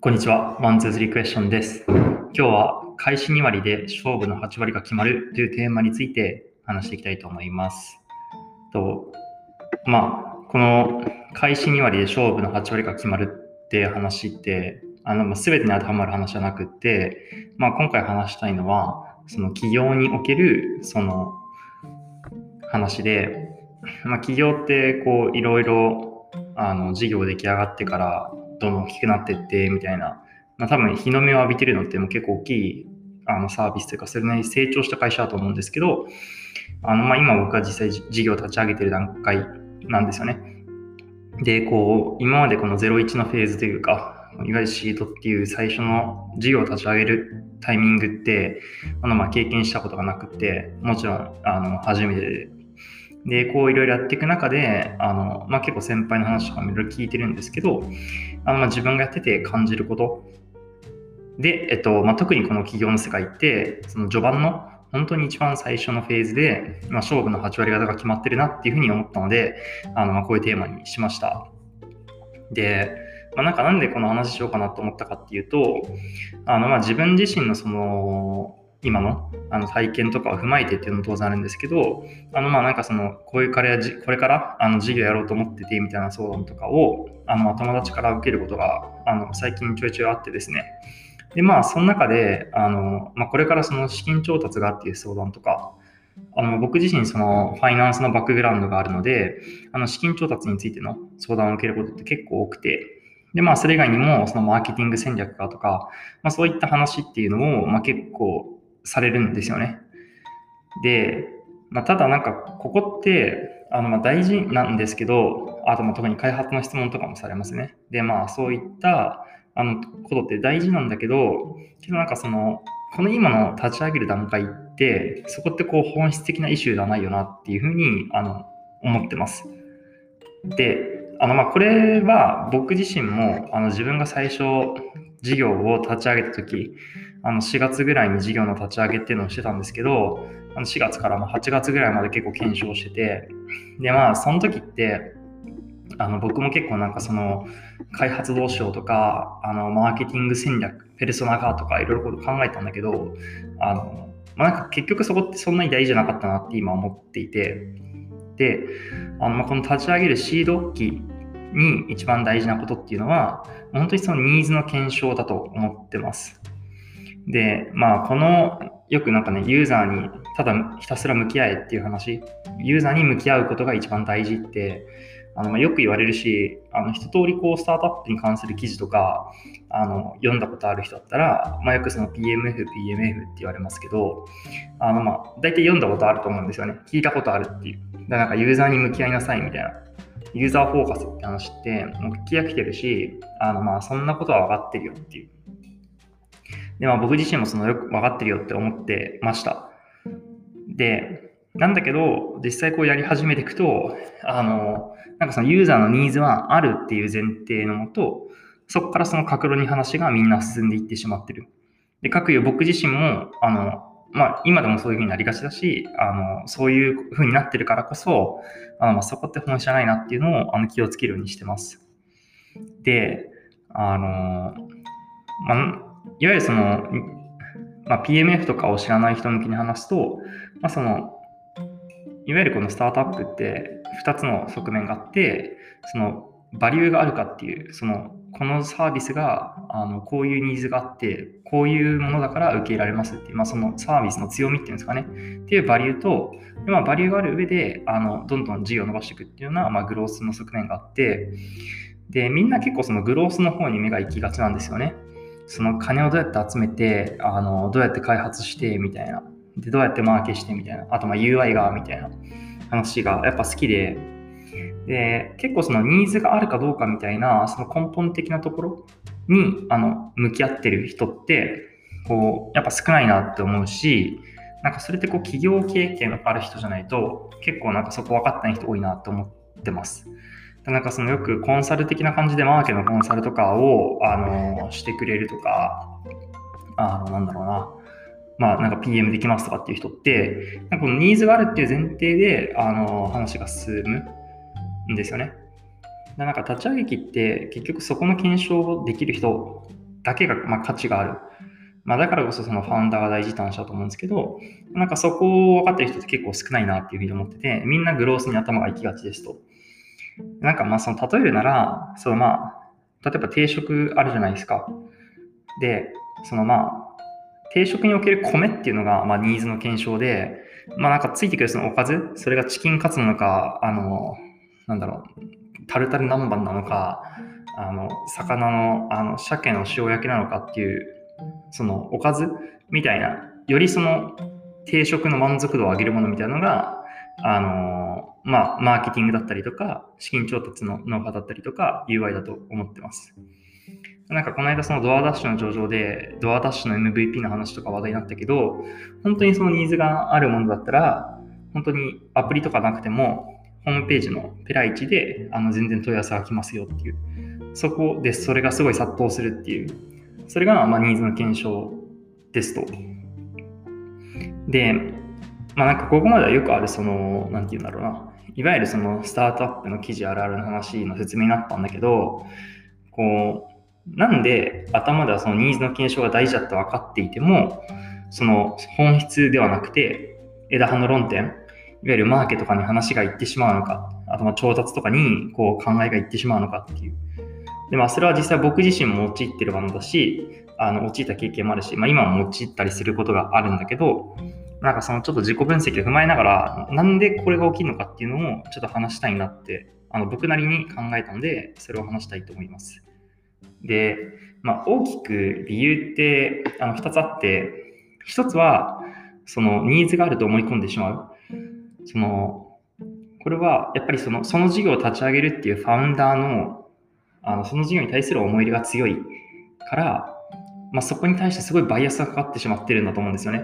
こんにちは。ワン、ツー、スリークエスチョンです。今日は開始2割で勝負の8割が決まるというテーマについて話していきたいと思います。とまあ、この開始2割で勝負の8割が決まるって話って、あのまあ全てに当てはまる話じゃなくて、まあ、今回話したいのは、その起業におけるその話で、まあ、起業ってこういろいろあの事業出来上がってからどんどん大きくなってってみたいな、まあ、多分日の目を浴びてるのっても結構大きいあのサービスというかそれなりに成長した会社だと思うんですけどあの、ま、今僕は実際事業を立ち上げてる段階なんですよね。でこう今までこの01のフェーズというかいわゆるシートっていう最初の事業を立ち上げるタイミングってあのま経験したことがなくてもちろんあの初めてで、こういろいろやっていく中で、あの、まあ、結構先輩の話とかもいろいろ聞いてるんですけど、あのまあ自分がやってて感じること。で、えっと、まあ、特にこの企業の世界って、その序盤の本当に一番最初のフェーズで、まあ、勝負の8割方が決まってるなっていうふうに思ったので、あのまあこういうテーマにしました。で、まあ、なんかなんでこの話しようかなと思ったかっていうと、あのまあ自分自身のその今のあの体験とかを踏まえてっていうのも当然あるんですけど、あのまあなんかそのこういう彼はじこれからあの事業やろうと思っててみたいな相談とかをあの友達から受けることがあの最近ちょいちょいあってですね。でまあその中であの、まあ、これからその資金調達がっていう相談とか、あの僕自身そのファイナンスのバックグラウンドがあるので、あの資金調達についての相談を受けることって結構多くて、でまあそれ以外にもそのマーケティング戦略がとか、まあ、そういった話っていうのを、まあ、結構されるんですよね。で、まあ、ただなんかここってあのま大事なんですけど、あとま特に開発の質問とかもされますね。で、まあそういったあのことって大事なんだけど、けどなんかその、この今の立ち上げる段階って、そこってこう本質的なイシューではないよなっていうふうにあの思ってます。で、あのまあこれは僕自身もあの自分が最初事業を立ち上げた時あの4月ぐらいに事業の立ち上げっていうのをしてたんですけどあの4月から8月ぐらいまで結構検証しててでまあその時ってあの僕も結構なんかその開発どうしようとかあのマーケティング戦略ペルソナ化とかいろいろ考えたんだけどあの、まあ、なんか結局そこってそんなに大事じゃなかったなって今思っていてであのまあこの立ち上げるシード期に一番大事なことっていうのは本当にそのニーズの検証だと思ってます。で、まあ、この、よくなんかね、ユーザーにただひたすら向き合えっていう話、ユーザーに向き合うことが一番大事って、あのまあよく言われるし、あの一通りこうスタートアップに関する記事とかあの読んだことある人だったら、まあ、よくその PMF、PMF って言われますけど、あのまあ大体読んだことあると思うんですよね。聞いたことあるっていう。だからなんかユーザーに向き合いなさいみたいな。ユーザーフォーカスって話って、もう聞き飽きてるし、あのまあそんなことは分かってるよっていう。で、まあ僕自身もそのよく分かってるよって思ってました。で、なんだけど、実際こうやり始めていくと、あの、なんかそのユーザーのニーズはあるっていう前提のもと、そこからその角度に話がみんな進んでいってしまってる。で、各有僕自身も、あの、まあ、今でもそういうふうになりがちだし、あの、そういうふうになってるからこそ、あのまあ、そこって本質じゃないなっていうのをあの気をつけるようにしてます。で、あの、まあ、いわゆるその、まあ、PMF とかを知らない人向けに話すと、まあ、その、いわゆるこのスタートアップって2つの側面があって、そのバリューがあるかっていう、そのこのサービスがあのこういうニーズがあって、こういうものだから受け入れられますっていう、まあ、そのサービスの強みっていうんですかね、っていうバリューと、でまあ、バリューがある上であのどんどん事業を伸ばしていくっていうような、まあ、グロースの側面があって、で、みんな結構そのグロースの方に目が行きがちなんですよね。その金をどうやって集めて、あのどうやって開発してみたいな。で、どうやってマーケしてみたいな。あと、まあ UI がみたいな話がやっぱ好きで、で、結構そのニーズがあるかどうかみたいな、その根本的なところに、あの、向き合ってる人って、こう、やっぱ少ないなって思うし、なんかそれってこう企業経験のある人じゃないと、結構なんかそこ分かってない人多いなと思ってます。なんかそのよくコンサル的な感じでマーケのコンサルとかをあのしてくれるとか、あのなんだろうな、まあなんか PM できますとかっていう人って、なんかこのニーズがあるっていう前提であの話が進むんですよね。なんか立ち上げ機って結局そこの検証をできる人だけが、ま、価値がある。まあ、だからこそそのファウンダーが大事って話だと思うんですけど、なんかそこを分かってる人って結構少ないなっていうふうに思ってて、みんなグロースに頭が行きがちですと。なんかまあその例えるなら、そのまあ、例えば定食あるじゃないですか。で、そのまあ、定食における米っていうのが、まあ、ニーズの検証で、まあなんかついてくるそのおかず、それがチキンカツなのか、あの、なんだろう、タルタル南蛮なのか、あの、魚の、あの、鮭の塩焼きなのかっていう、そのおかずみたいな、よりその定食の満足度を上げるものみたいなのが、あの、まあ、マーケティングだったりとか、資金調達のノウハウだったりとか、UI だと思ってます。なんかこの間そのドアダッシュの上場で、ドアダッシュの MVP の話とか話題になったけど、本当にそのニーズがあるものだったら、本当にアプリとかなくても、ホームページのペライチであの全然問い合わせが来ますよっていう。そこでそれがすごい殺到するっていう。それがまあニーズの検証ですと。で、まあなんかここまではよくあるその、なんて言うんだろうな。いわゆるそのスタートアップの記事あるあるの話の説明になったんだけど、こう、なんで頭ではそのニーズの検証が大事だって分かっていても、その本質ではなくて、枝葉の論点、いわゆるマーケとかに話がいってしまうのか、あとま調達とかにこう考えがいってしまうのかっていう。で、まあそれは実際僕自身も陥ってるものだし、あの、陥った経験もあるし、まあ今も陥ったりすることがあるんだけど、なんかそのちょっと自己分析を踏まえながら、なんでこれが起きるのかっていうのをちょっと話したいなって、あの僕なりに考えたので、それを話したいと思います。で、まあ、大きく理由ってあの2つあって、1つはそのニーズがあると思い込んでしまう。そのこれはやっぱりそのその事業を立ち上げるっていうファウンダーのあのその事業に対する思い入れが強いから、まあ、そこに対してすごいバイアスがかかってしまってるんだと思うんですよね。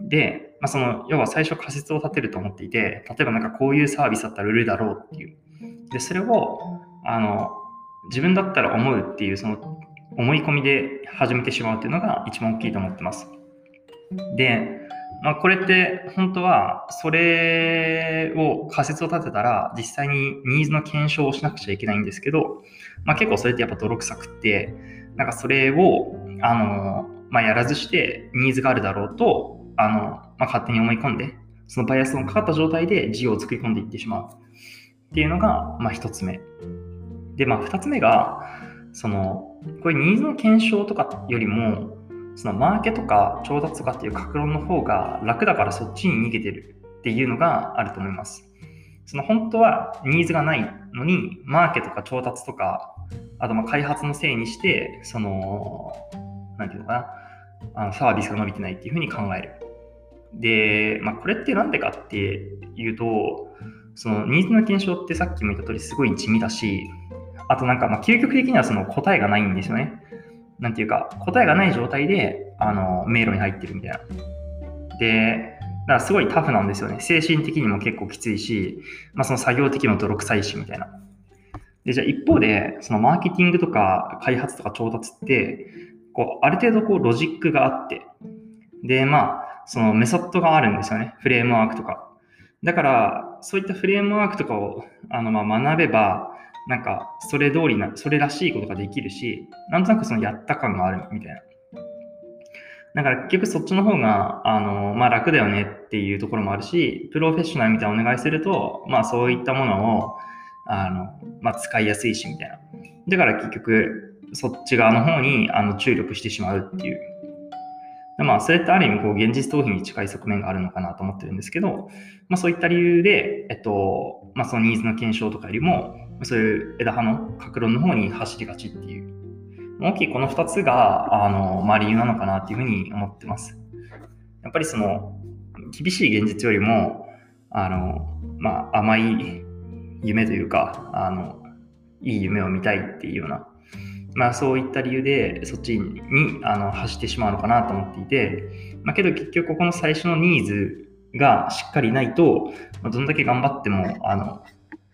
で、まあ、その要は最初仮説を立てると思っていて、例えばなんかこういうサービスだったら売るだろうっていう。で、それをあの自分だったら思うっていうその思い込みで始めてしまうっていうのが一番大きいと思ってます。で、まあ、これって本当はそれを仮説を立てたら実際にニーズの検証をしなくちゃいけないんですけど、まあ、結構それってやっぱ泥臭くってなんかそれをあの、まあ、やらずしてニーズがあるだろうとあの、まあ、勝手に思い込んでそのバイアスのかかった状態で事業を作り込んでいってしまうっていうのが、まあ、一つ目。で、まあ、2つ目が、その、これニーズの検証とかよりも、そのマーケとか調達とかっていう格論の方が楽だからそっちに逃げてるっていうのがあると思います。その本当はニーズがないのに、マーケとか調達とか、あとま開発のせいにして、その、なんていうのかな、あのサービスが伸びてないっていうふうに考える。で、まあ、これって何でかっていうと、そのニーズの検証ってさっきも言った通りすごい地味だし、あとなんか、まあ、究極的にはその答えがないんですよね。なんていうか、答えがない状態で、あの、迷路に入ってるみたいな。で、だからすごいタフなんですよね。精神的にも結構きついし、まあ、その作業的にも泥臭いしみたいな。で、じゃあ一方で、そのマーケティングとか開発とか調達って、こう、ある程度こうロジックがあって、で、まあ、そのメソッドがあるんですよね。フレームワークとか。だから、そういったフレームワークとかをあのまあ学べば、なんか、それ通りな、それらしいことができるし、なんとなくそのやった感があるみたいな。だから結局そっちの方が、あの、まあ楽だよねっていうところもあるし、プロフェッショナルみたいなお願いすると、まあそういったものを、あの、まあ使いやすいしみたいな。だから結局、そっち側の方にあの注力してしまうっていう。でまあ、それってある意味、こう、現実逃避に近い側面があるのかなと思ってるんですけど、まあそういった理由で、えっと、まあそのニーズの検証とかよりも、そういう枝葉の格論の方に走りがちっていう、大きいこの2つが、あの、まあ、理由なのかなっていうふうに思ってます。やっぱりその、厳しい現実よりも、あの、まあ、甘い夢というか、あの、いい夢を見たいっていうような、まあ、そういった理由でそっちにあの走ってしまうのかなと思っていて、まあ、けど結局ここの最初のニーズがしっかりないと、まあ、どんだけ頑張ってもあの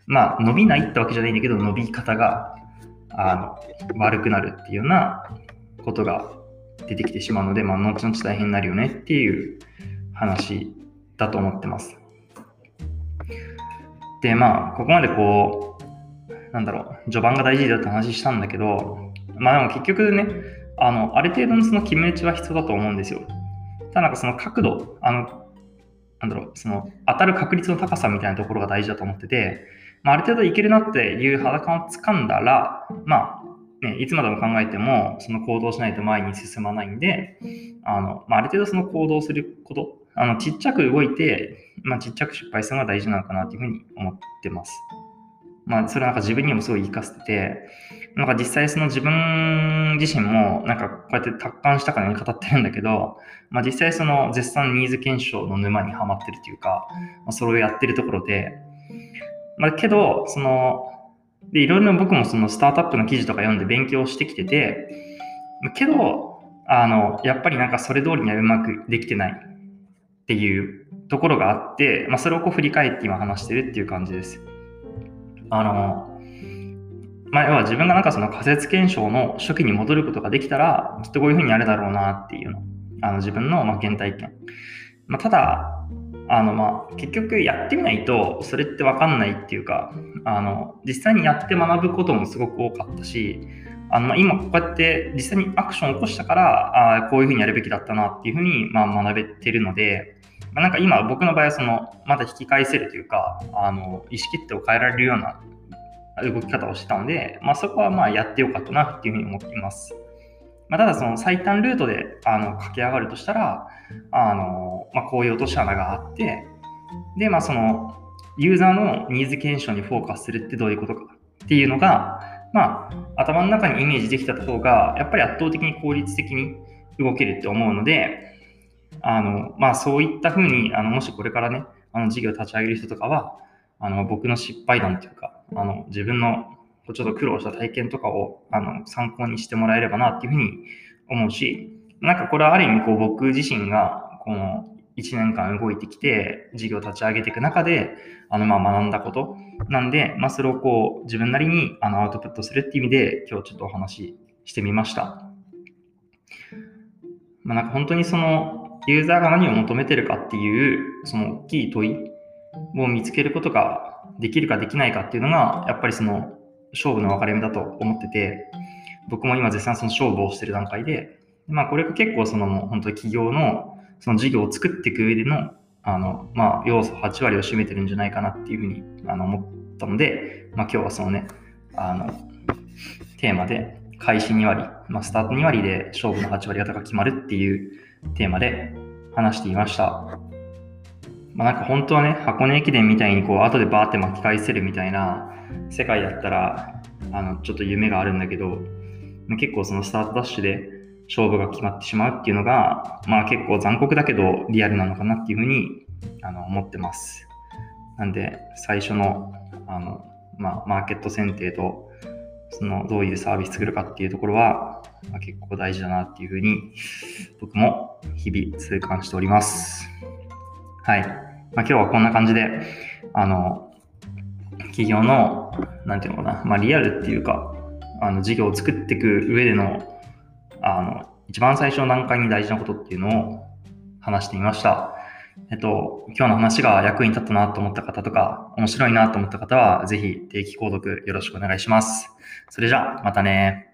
まあ、伸びないってわけじゃないんだけど、伸び方があの悪くなるっていうようなことが出てきてしまうので、まあ、後々大変になるよねっていう話だと思ってます。で、まあ、ここまでこう、なんだろう、序盤が大事だって話したんだけど、まあでも結局ね、あの、ある程度のその決め打ちは必要だと思うんですよ。ただなんかその角度、あの、なんだろう、その当たる確率の高さみたいなところが大事だと思ってて、まあ、ある程度いけるなっていう肌感をつかんだら、まあ、ね、いつまでも考えても、その行動しないと前に進まないんで、あの、まあ、ある程度その行動すること、あの、ちっちゃく動いて、まあ、ちっちゃく失敗するのが大事なのかなっていうふうに思ってます。まあ、それはなんか自分にもすごい言い聞かせてて、なんか実際その自分自身もなんかこうやって達観したかのように語ってるんだけど、まあ実際その絶賛ニーズ検証の沼にはまってるというか、まあ、それをやってるところで、まあけど、その、で、いろいろ僕もそのスタートアップの記事とか読んで勉強してきてて、けど、あの、やっぱりなんかそれ通りにはうまくできてないっていうところがあって、まあそれをこう振り返って今話してるっていう感じです。あの、まあ、要は自分がなんかその仮説検証の初期に戻ることができたら、きっとこういうふうにやるだろうなっていうの。あの自分のま原体験。まあ、ただ、あのまあ結局やってみないとそれって分かんないっていうかあの実際にやって学ぶこともすごく多かったしあの今こうやって実際にアクションを起こしたからあこういうふうにやるべきだったなっていうふうにまあ学べてるので、まあ、なんか今僕の場合はそのまだ引き返せるというかあの意思決定を変えられるような動き方をしてたので、まあ、そこはまあやってよかったなっていうふうに思っています。まあ、ただその最短ルートであの駆け上がるとしたら、あのまあ、こういう落とし穴があって、で、まあ、そのユーザーのニーズ検証にフォーカスするってどういうことかっていうのが、まあ、頭の中にイメージできた方が、やっぱり圧倒的に効率的に動けるって思うので、あのまあ、そういったふうにあのもしこれからね、あの事業を立ち上げる人とかは、あの僕の失敗談というか、あの自分のちょっと苦労した体験とかをあの参考にしてもらえればなっていうふうに思うし、なんかこれはある意味こう僕自身がこの1年間動いてきて事業立ち上げていく中であのまあ学んだことなんで、まあ、それをこう自分なりにあのアウトプットするっていう意味で今日ちょっとお話ししてみました。まあ、なんか本当にそのユーザーが何を求めてるかっていうその大きい問いを見つけることができるかできないかっていうのが、やっぱりその勝負の分かれ目だと思ってて、僕も今絶賛その勝負をしてる段階で、まあこれが結構その本当に企業のその事業を作っていく上での、あの、まあ要素8割を占めてるんじゃないかなっていうふうにあの思ったので、まあ今日はそのね、あの、テーマで開始2割、まあスタート2割で勝負の8割方が決まるっていうテーマで話していました。まあ、なんか本当はね、箱根駅伝みたいにこう、後でバーって巻き返せるみたいな世界だったら、あの、ちょっと夢があるんだけど、結構そのスタートダッシュで勝負が決まってしまうっていうのが、まあ結構残酷だけどリアルなのかなっていうふうにあの思ってます。なんで、最初の、あの、まあ、マーケット選定と、そのどういうサービス作るかっていうところは、まあ、結構大事だなっていうふうに僕も日々痛感しております。はい。まあ、今日はこんな感じで、あの、企業の、なんていうのかな、まあ、リアルっていうか、あの、事業を作っていく上での、あの、一番最初の段階に大事なことっていうのを話してみました。えっと、今日の話が役に立ったなと思った方とか、面白いなと思った方は、ぜひ定期購読よろしくお願いします。それじゃあ、またね。